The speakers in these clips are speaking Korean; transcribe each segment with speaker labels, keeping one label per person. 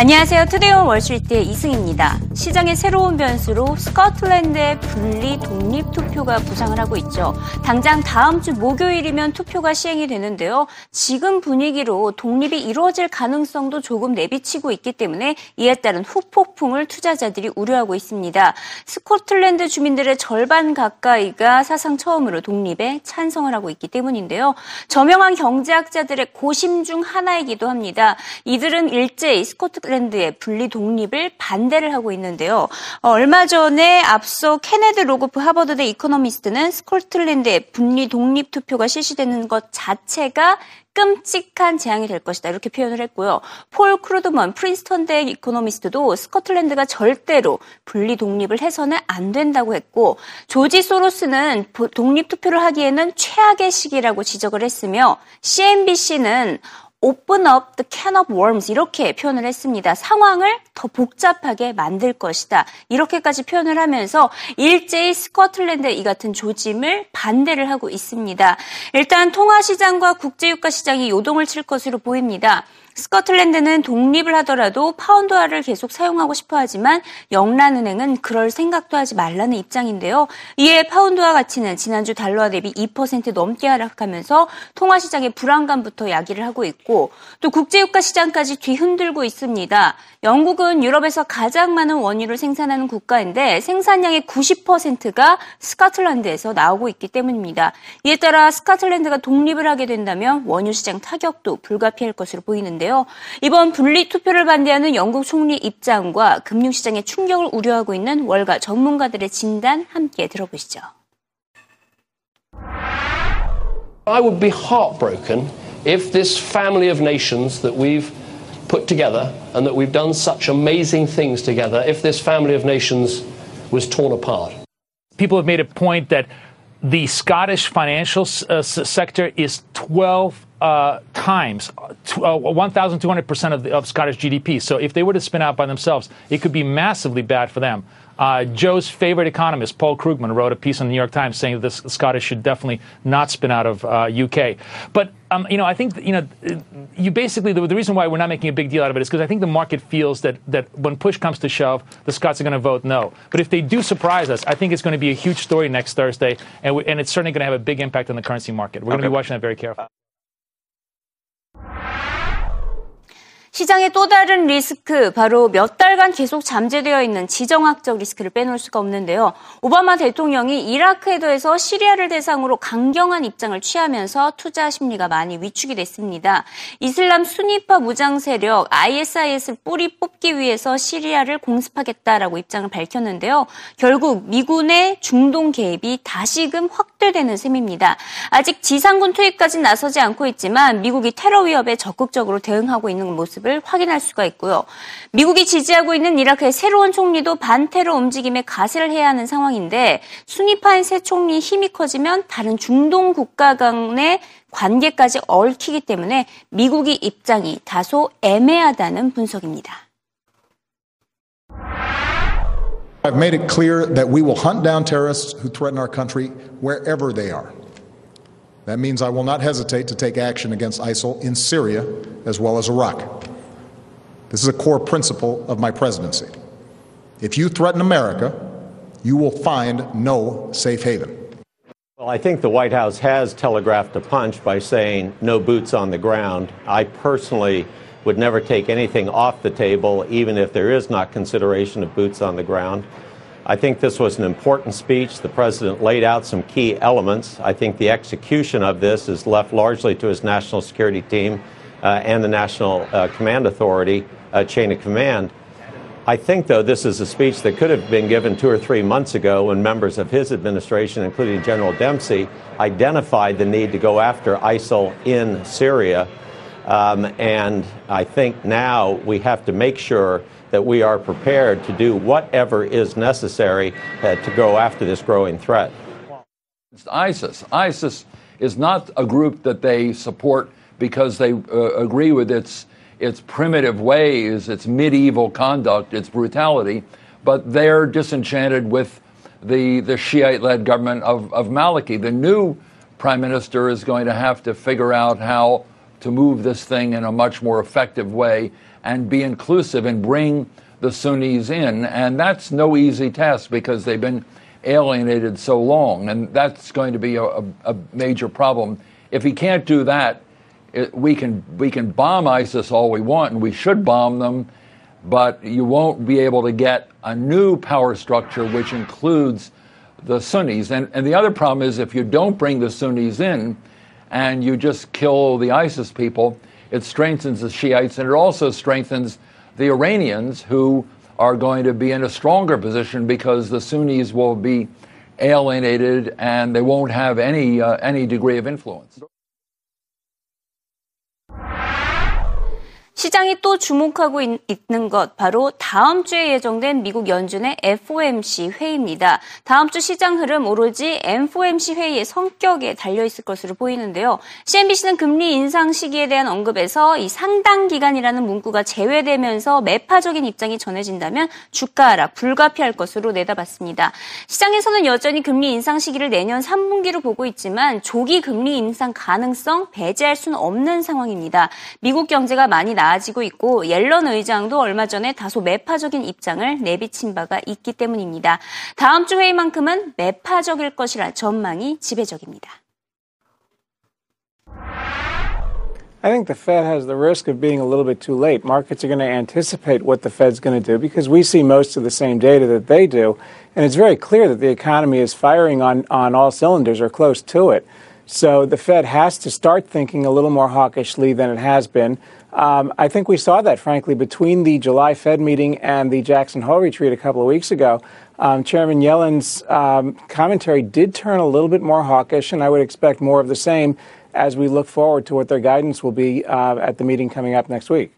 Speaker 1: 안녕하세요. Today on Wall Street의 이승입니다. 시장의 새로운 변수로 스코틀랜드의 분리 독립 투표가 부상을 하고 있죠. 당장 다음 주 목요일이면 투표가 시행이 되는데요. 지금 분위기로 독립이 이루어질 가능성도 조금 내비치고 있기 때문에 이에 따른 후폭풍을 투자자들이 우려하고 있습니다. 스코틀랜드 주민들의 절반 가까이가 사상 처음으로 독립에 찬성을 하고 있기 때문인데요. 저명한 경제학자들의 고심 중 하나이기도 합니다. 이들은 일제히 스코틀 스코틀랜드의 분리 독립을 반대를 하고 있는데요. 어, 얼마 전에 앞서 케네스 로고프 하버드대 이코노미스트는 스코틀랜드의 분리 독립 투표가 실시되는 것 자체가 끔찍한 재앙이 될 것이다 이렇게 표현을 했고요. 폴 크루그먼 프린스턴대 이코노미스트도 스코틀랜드가 절대로 분리 독립을 해서는 안 된다고 했고 조지 소로스는 독립 투표를 하기에는 최악의 시기라고 지적을 했으며 CNBC는 open up the can of worms 이렇게 표현을 했습니다. 상황을 더 복잡하게 만들 것이다. 이렇게까지 표현을 하면서 일제히 스코틀랜드 이 같은 조짐을 반대를 하고 있습니다. 일단 통화 시장과 국제 유가 시장이 요동을 칠 것으로 보입니다. 스코틀랜드는 독립을 하더라도 파운드화를 계속 사용하고 싶어 하지만 영란은행은 그럴 생각도 하지 말라는 입장인데요. 이에 파운드화 가치는 지난주 달러화 대비 2% 넘게 하락하면서 통화 시장의 불안감부터 야기를 하고 있고 또 국제유가 시장까지 뒤흔들고 있습니다. 영국은 유럽에서 가장 많은 원유를 생산하는 국가인데 생산량의 90%가 스코틀랜드에서 나오고 있기 때문입니다. 이에 따라 스코틀랜드가 독립을 하게 된다면 원유 시장 타격도 불가피할 것으로 보이는데요. 있는데요. 이번 분리 투표를 반대하는 영국 총리 입장과 금융시장의 충격을 우려하고 있는 월가 전문가들의 진단 함께 들어보시죠.
Speaker 2: I would be heartbroken if this family of nations that we've put together and that we've done such amazing things together, if this family of nations was torn apart.
Speaker 3: People have made a point that the Scottish financial uh, sector is 12 uh, times uh, 1,200% of, of Scottish GDP. So if they were to spin out by themselves, it could be massively bad for them. Uh, Joe's favorite economist, Paul Krugman, wrote a piece in the New York Times saying that the Scottish should definitely not spin out of uh, UK. But um, you know, I think you know, you basically the, the, reason why we're not making a big deal out of it is because I think the market feels that that when push comes to shove, the Scots are going to vote no. But if they do surprise us, I think it's going to be a huge story next Thursday, and, we, and it's certainly going to have a big impact on the currency market. We're okay. going to be watching that very carefully.
Speaker 1: 시장의 또 다른 리스크, 바로 몇 달간 계속 잠재되어 있는 지정학적 리스크를 빼놓을 수가 없는데요. 오바마 대통령이 이라크 해도에서 시리아를 대상으로 강경한 입장을 취하면서 투자 심리가 많이 위축이 됐습니다. 이슬람 순위파 무장 세력 ISIS를 뿌리 뽑기 위해서 시리아를 공습하겠다라고 입장을 밝혔는데요. 결국 미군의 중동 개입이 다시금 확대되는 셈입니다. 아직 지상군 투입까지 나서지 않고 있지만 미국이 테러 위협에 적극적으로 대응하고 있는 모습을 모습을 확인할 수가 있고요. 미국이 지지하고 있는 이라크의 새로운 총리도 반테러 움직임에 가세를 해야 하는 상황인데 순위파인 새 총리의 힘이 커지면 다른 중동 국가 간의 관계까지 얽히기 때문에 미국의 입장이 다소 애매하다는 분석입니다.
Speaker 4: I've made it clear that we will hunt down terrorists who threaten our country wherever they are. That means I will not hesitate to take action against ISIL in Syria as well as Iraq. This is a core principle of my presidency. If you threaten America, you will find no safe haven.
Speaker 5: Well, I think the White House has telegraphed a punch by saying no boots on the ground. I personally would never take anything off the table, even if there is not consideration of boots on the ground. I think this was an important speech. The president laid out some key elements. I think the execution of this is left largely to his national security team and the National uh, Command Authority uh, chain of command. I think, though, this is a speech that could have been given two or three months ago when members of his administration, including General Dempsey, identified the need to go after ISIL in Syria. Um, and I think now we have to make sure that we are prepared to do whatever is necessary uh, to go after this growing threat.
Speaker 6: It's ISIS. ISIS is not a group that they support because they uh, agree with its its primitive ways, its medieval conduct, its brutality, but they're disenchanted with the, the Shiite led government of, of Maliki. The new prime minister is going to have to figure out how to move this thing in a much more effective way and be inclusive and bring the Sunnis in. And that's no easy task because they've been alienated so long. And that's going to be a, a, a major problem. If he can't do that, it, we, can, we can bomb ISIS all we want, and we should bomb them, but you won't be able to get a new power structure which includes the Sunnis. And, and the other problem is if you don't bring the Sunnis in and you just kill the ISIS people, it strengthens the Shiites and it also strengthens the Iranians who are going to be in a stronger position because the Sunnis will be alienated and they won't have any, uh, any degree of influence.
Speaker 1: 시장이 또 주목하고 있, 는 것, 바로 다음 주에 예정된 미국 연준의 FOMC 회의입니다. 다음 주 시장 흐름 오로지 FOMC 회의의 성격에 달려 있을 것으로 보이는데요. CNBC는 금리 인상 시기에 대한 언급에서 이 상당 기간이라는 문구가 제외되면서 매파적인 입장이 전해진다면 주가 하락 불가피할 것으로 내다봤습니다. 시장에서는 여전히 금리 인상 시기를 내년 3분기로 보고 있지만 조기 금리 인상 가능성 배제할 수는 없는 상황입니다. 미국 경제가 많이 나 나아지고 있고 옐런 의장도 얼마 전에 다소 매파적인 입장을 내비친 바가 있기 때문입니다. 다음 주 회의만큼은 매파적일 것이라 전망이 지배적입니다.
Speaker 7: I think the Fed has the risk of being a little bit too late. Markets are going to anticipate what the Fed's going to do because we see most of the same data that they do. And it's very clear that the economy is firing on, on all cylinders or close to it. So the Fed has to start thinking a little more hawkishly than it has been. Um, I think we saw that, frankly, between the July Fed meeting and the Jackson Hole retreat a couple of weeks ago. Um, Chairman Yellen's um, commentary did turn a little bit more hawkish, and I would expect more of the same as we look forward to what their guidance will be uh, at the meeting coming up next week.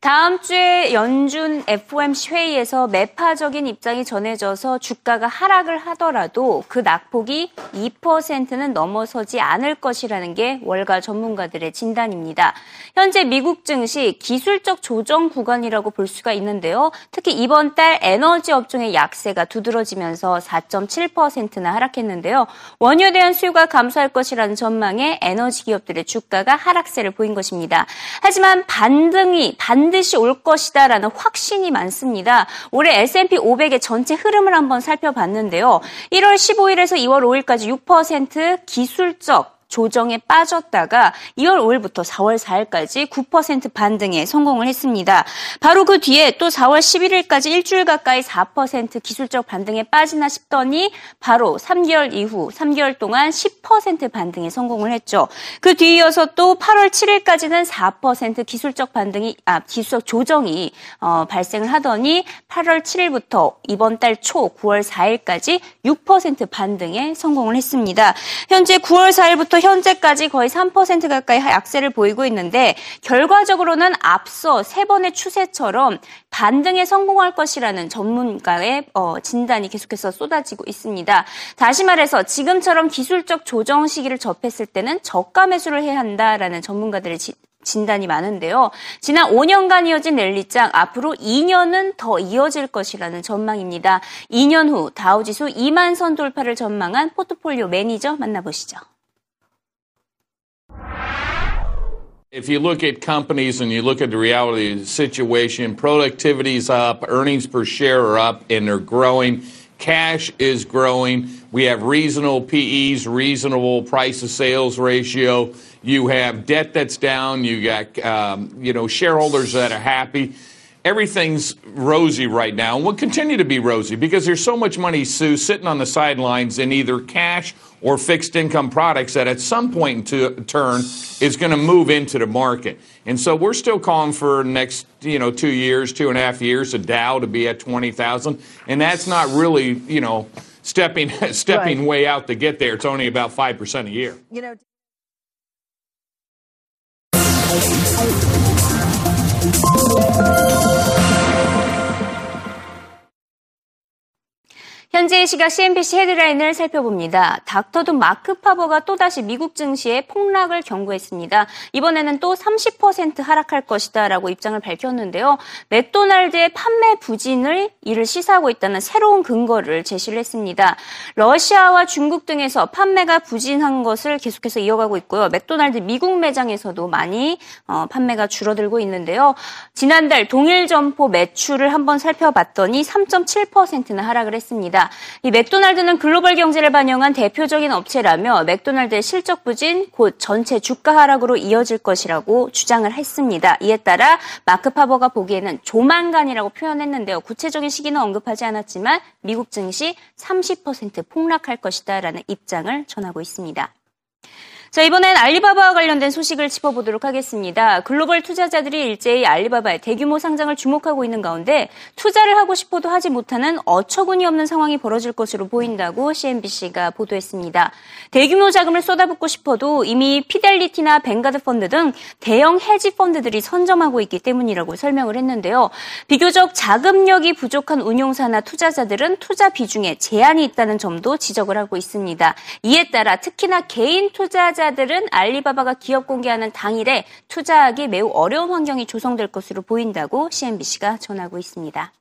Speaker 1: 다음 주에 연준 FOMC 회의에서 매파적인 입장이 전해져서 주가가 하락을 하더라도 그 낙폭이 2%는 넘어서지 않을 것이라는 게 월가 전문가들의 진단입니다. 현재 미국 증시 기술적 조정 구간이라고 볼 수가 있는데요. 특히 이번 달 에너지 업종의 약세가 두드러지면서 4.7%나 하락했는데요. 원유에 대한 수요가 감소할 것이라는 전망에 에너지 기업들의 주가가 하락세를 보인 것입니다. 하지만 반등이 반 반드시 올 것이다라는 확신이 많습니다. 올해 S&P 500의 전체 흐름을 한번 살펴봤는데요. 1월 15일에서 2월 5일까지 6% 기술적 조정에 빠졌다가 2월 5일부터 4월 4일까지 9% 반등에 성공을 했습니다. 바로 그 뒤에 또 4월 11일까지 일주일 가까이 4% 기술적 반등에 빠지나 싶더니 바로 3개월 이후 3개월 동안 10% 반등에 성공을 했죠. 그 뒤이어서 또 8월 7일까지는 4% 기술적 반등이 아 기술적 조정이 어, 발생을 하더니 8월 7일부터 이번 달 초 9월 4일까지 6% 반등에 성공을 했습니다. 현재 9월 4일부터 현재까지 거의 3% 가까이 약세를 보이고 있는데 결과적으로는 앞서 세 번의 추세처럼 반등에 성공할 것이라는 전문가의 어, 진단이 계속해서 쏟아지고 있습니다. 다시 말해서 지금처럼 기술적 조정 시기를 접했을 때는 저가 매수를 해야 한다라는 전문가들의 지, 진단이 많은데요. 지난 5년간 이어진 랠리장 앞으로 2년은 더 이어질 것이라는 전망입니다. 2년 후 다우지수 2만 선 돌파를 전망한 포트폴리오 매니저 만나보시죠.
Speaker 8: If you look at companies and you look at the reality of the situation, productivity is up, earnings per share are up, and they're growing. Cash is growing. We have reasonable PEs, reasonable price to sales ratio. You have debt that's down. You got um, you know shareholders that are happy everything's rosy right now and will continue to be rosy because there's so much money, Sue, sitting on the sidelines in either cash or fixed income products that at some point in turn is going to move into the market. And so we're still calling for next, you know, two years, two and a half years, a Dow to be at 20,000. And that's not really, you know, stepping, stepping right. way out to get there. It's only about 5% a year. You know,
Speaker 1: 현재 시각 CNBC 헤드라인을 살펴봅니다. 닥터 둠 마크 파버가 또다시 미국 증시에 폭락을 경고했습니다. 이번에는 또 30% 하락할 것이다 라고 입장을 밝혔는데요. 맥도날드의 판매 부진을 이를 시사하고 있다는 새로운 근거를 제시를 했습니다. 러시아와 중국 등에서 판매가 부진한 것을 계속해서 이어가고 있고요. 맥도날드 미국 매장에서도 많이 어, 판매가 줄어들고 있는데요. 지난달 동일 점포 매출을 한번 살펴봤더니 3.7%나 하락을 했습니다. 있습니다. 이 맥도날드는 글로벌 경제를 반영한 대표적인 업체라며 맥도날드의 실적 부진 곧 전체 주가 하락으로 이어질 것이라고 주장을 했습니다. 이에 따라 마크 파버가 보기에는 조만간이라고 표현했는데요. 구체적인 시기는 언급하지 않았지만 미국 증시 30% 폭락할 것이다라는 입장을 전하고 있습니다. 자, 이번엔 알리바바와 관련된 소식을 짚어보도록 하겠습니다. 글로벌 투자자들이 일제히 알리바바의 대규모 상장을 주목하고 있는 가운데 투자를 하고 싶어도 하지 못하는 어처구니 없는 상황이 벌어질 것으로 보인다고 CNBC가 보도했습니다. 대규모 자금을 쏟아붓고 싶어도 이미 피델리티나 뱅가드 펀드 등 대형 헤지 펀드들이 선점하고 있기 때문이라고 설명을 했는데요. 비교적 자금력이 부족한 운용사나 투자자들은 투자 비중에 제한이 있다는 점도 지적을 하고 있습니다. 이에 따라 특히나 개인 투자자 투자자들은 알리바바가 기업 공개하는 당일에 투자하기 매우 어려운 환경이 조성될 것으로 보인다고 CNBC가 전하고 있습니다.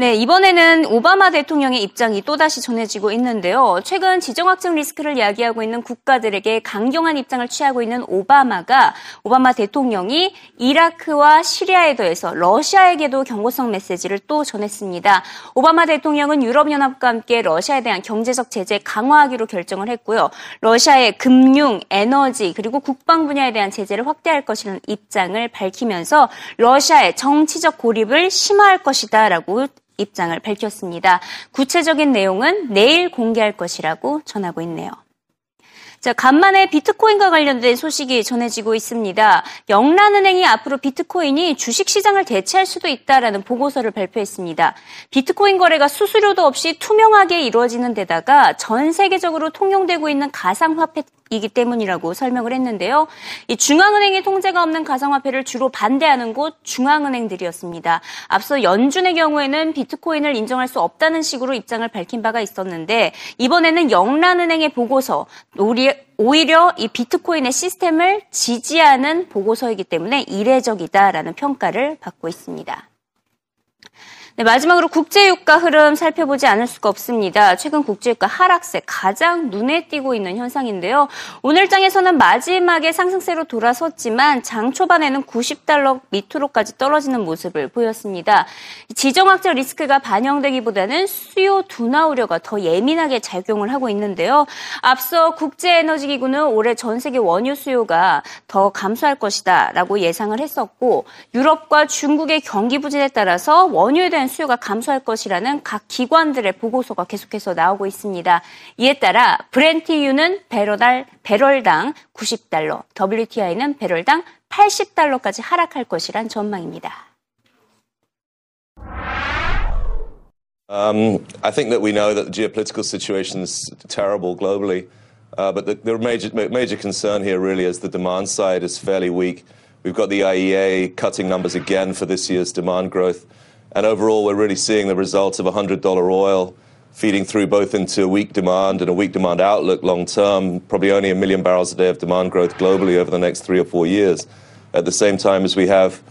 Speaker 1: 네, 이번에는 오바마 대통령의 입장이 또다시 전해지고 있는데요. 최근 지정학적 리스크를 이야기하고 있는 국가들에게 강경한 입장을 취하고 있는 오바마가 오바마 대통령이 이라크와 시리아에 더해서 러시아에게도 경고성 메시지를 또 전했습니다. 오바마 대통령은 유럽연합과 함께 러시아에 대한 경제적 제재 강화하기로 결정을 했고요. 러시아의 금융, 에너지, 그리고 국방 분야에 대한 제재를 확대할 것이라는 입장을 밝히면서 러시아의 정치적 고립을 심화할 것이다라고 입장을 밝혔습니다. 구체적인 내용은 내일 공개할 것이라고 전하고 있네요. 자, 간만에 비트코인과 관련된 소식이 전해지고 있습니다. 영란은행이 앞으로 비트코인이 주식시장을 대체할 수도 있다라는 보고서를 발표했습니다. 비트코인 거래가 수수료도 없이 투명하게 이루어지는 데다가 전 세계적으로 통용되고 있는 가상화폐 이기 때문이라고 설명을 했는데요. 이 중앙은행의 통제가 없는 가상화폐를 주로 반대하는 곳 중앙은행들이었습니다. 앞서 연준의 경우에는 비트코인을 인정할 수 없다는 식으로 입장을 밝힌 바가 있었는데 이번에는 영란은행의 보고서 오히려 이 비트코인의 시스템을 지지하는 보고서이기 때문에 이례적이다라는 평가를 받고 있습니다. 네, 마지막으로 국제유가 흐름 살펴보지 않을 수가 없습니다. 최근 국제유가 하락세 가장 눈에 띄고 있는 현상인데요. 오늘 장에서는 마지막에 상승세로 돌아섰지만 장 초반에는 90달러 밑으로까지 떨어지는 모습을 보였습니다. 지정학적 리스크가 반영되기보다는 수요 둔화 우려가 더 예민하게 작용을 하고 있는데요. 앞서 국제에너지기구는 올해 전 세계 원유 수요가 더 감소할 것이다라고 예상을 했었고 유럽과 중국의 경기 부진에 따라서 원유에 대한 수요가 감소할 것이라는 각 기관들의 보고서가 계속해서 나오고 있습니다. 이에 따라 브렌티유는 배럴당, 배럴당 90달러, WTI는 배럴당 80달러까지 하락할 것이란 전망입니다.
Speaker 9: Um, I think that we know that the geopolitical situation is terrible globally, uh, but the, the major, major concern here really is the demand side is fairly weak. We've got the IEA cutting numbers again for this year's demand growth. And overall, we're really seeing the results of $100 oil feeding through both into a weak demand and a weak demand outlook long term, probably only a million barrels a day of demand growth globally over the next three or four years. At the same time as we have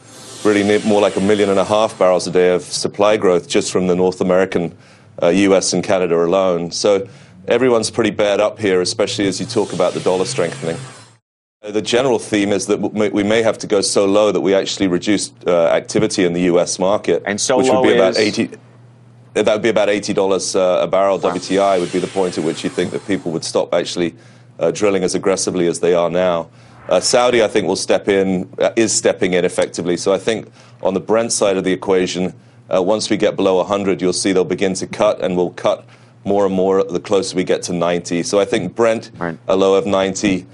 Speaker 9: really more like a million and a half barrels a day of supply growth just from the North American, uh, US, and Canada alone. So everyone's pretty bad up here, especially as you talk about the dollar strengthening. Uh, the general theme is that we may have to go so low that we actually reduce uh, activity in the U.S. market,
Speaker 10: and so
Speaker 9: which would be about eighty. Uh, that would be about eighty dollars uh, a barrel. Wow. WTI would be the point at which you think that people would stop actually uh, drilling as aggressively as they are now. Uh, Saudi, I think, will step in, is stepping in effectively. So I think on the Brent side of the equation, once we get below 100, you'll see they'll begin to cut, and we'll cut more and more the closer we get to 90. So I think Brent, right. a low of 90.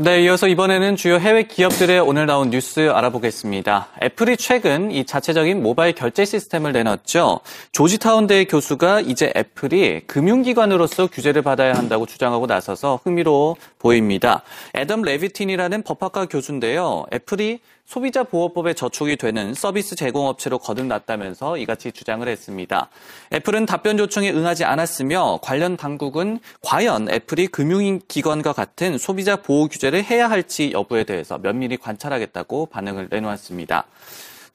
Speaker 10: 네, 이어서 이번에는 주요 해외 기업들의 오늘 나온 뉴스 알아보겠습니다. 애플이 최근 이 자체적인 모바일 결제 시스템을 내놨죠. 조지타운대 교수가 이제 애플이 금융기관으로서 규제를 받아야 한다고 주장하고 나서서 흥미로워 보입니다. 애덤 레비틴이라는 법학과 교수인데요. 애플이 소비자 보호법에 저촉이 되는 서비스 제공업체로 거듭났다면서 이같이 주장을 했습니다. 애플은 답변 요청에 응하지 않았으며 관련 당국은 과연 애플이 금융기관과 같은 소비자 보호 규제를 해야 할지 여부에 대해서 면밀히 관찰하겠다고 반응을 내놓았습니다.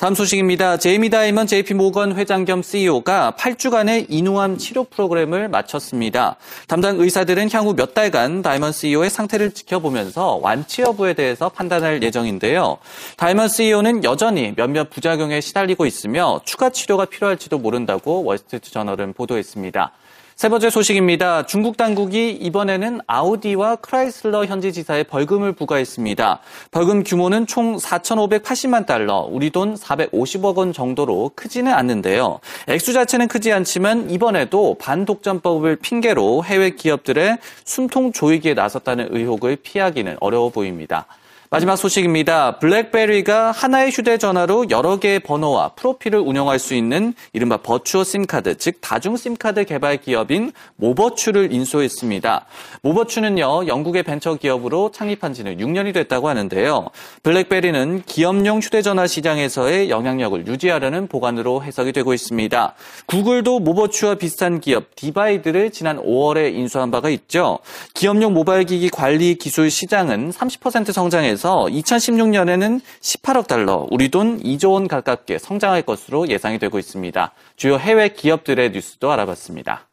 Speaker 10: 다음 소식입니다. 제이미 다이먼 JP 모건 회장 겸 CEO가 8주간의 인후암 치료 프로그램을 마쳤습니다. 담당 의사들은 향후 몇 달간 다이먼 CEO의 상태를 지켜보면서 완치 여부에 대해서 판단할 예정인데요. 다이먼 CEO는 여전히 몇몇 부작용에 시달리고 있으며 추가 치료가 필요할지도 모른다고 월스트리트 저널은 보도했습니다. 세 번째 소식입니다. 중국 당국이 이번에는 아우디와 크라이슬러 현지 지사에 벌금을 부과했습니다. 벌금 규모는 총 4,580만 달러, 우리 돈 450억 원 정도로 크지는 않는데요. 액수 자체는 크지 않지만 이번에도 반독점법을 핑계로 해외 기업들의 숨통 조이기에 나섰다는 의혹을 피하기는 어려워 보입니다. 마지막 소식입니다. 블랙베리가 하나의 휴대전화로 여러 개의 번호와 프로필을 운영할 수 있는 이른바 버추어 심카드, 즉 다중 심카드 개발 기업인 모버추를 인수했습니다. 모버추는요, 영국의 벤처 기업으로 창립한 지는 6년이 됐다고 하는데요. 블랙베리는 기업용 휴대전화 시장에서의 영향력을 유지하려는 복안으로 해석이 되고 있습니다. 구글도 모버추와 비슷한 기업 디바이드를 지난 5월에 인수한 바가 있죠. 기업용 모바일 기기 관리 기술 시장은 30% 성장해서 하면서 2016년에는 18억 달러, 우리 돈 2조 원 가깝게 성장할 것으로 예상이 되고 있습니다. 주요 해외 기업들의 뉴스도 알아봤습니다.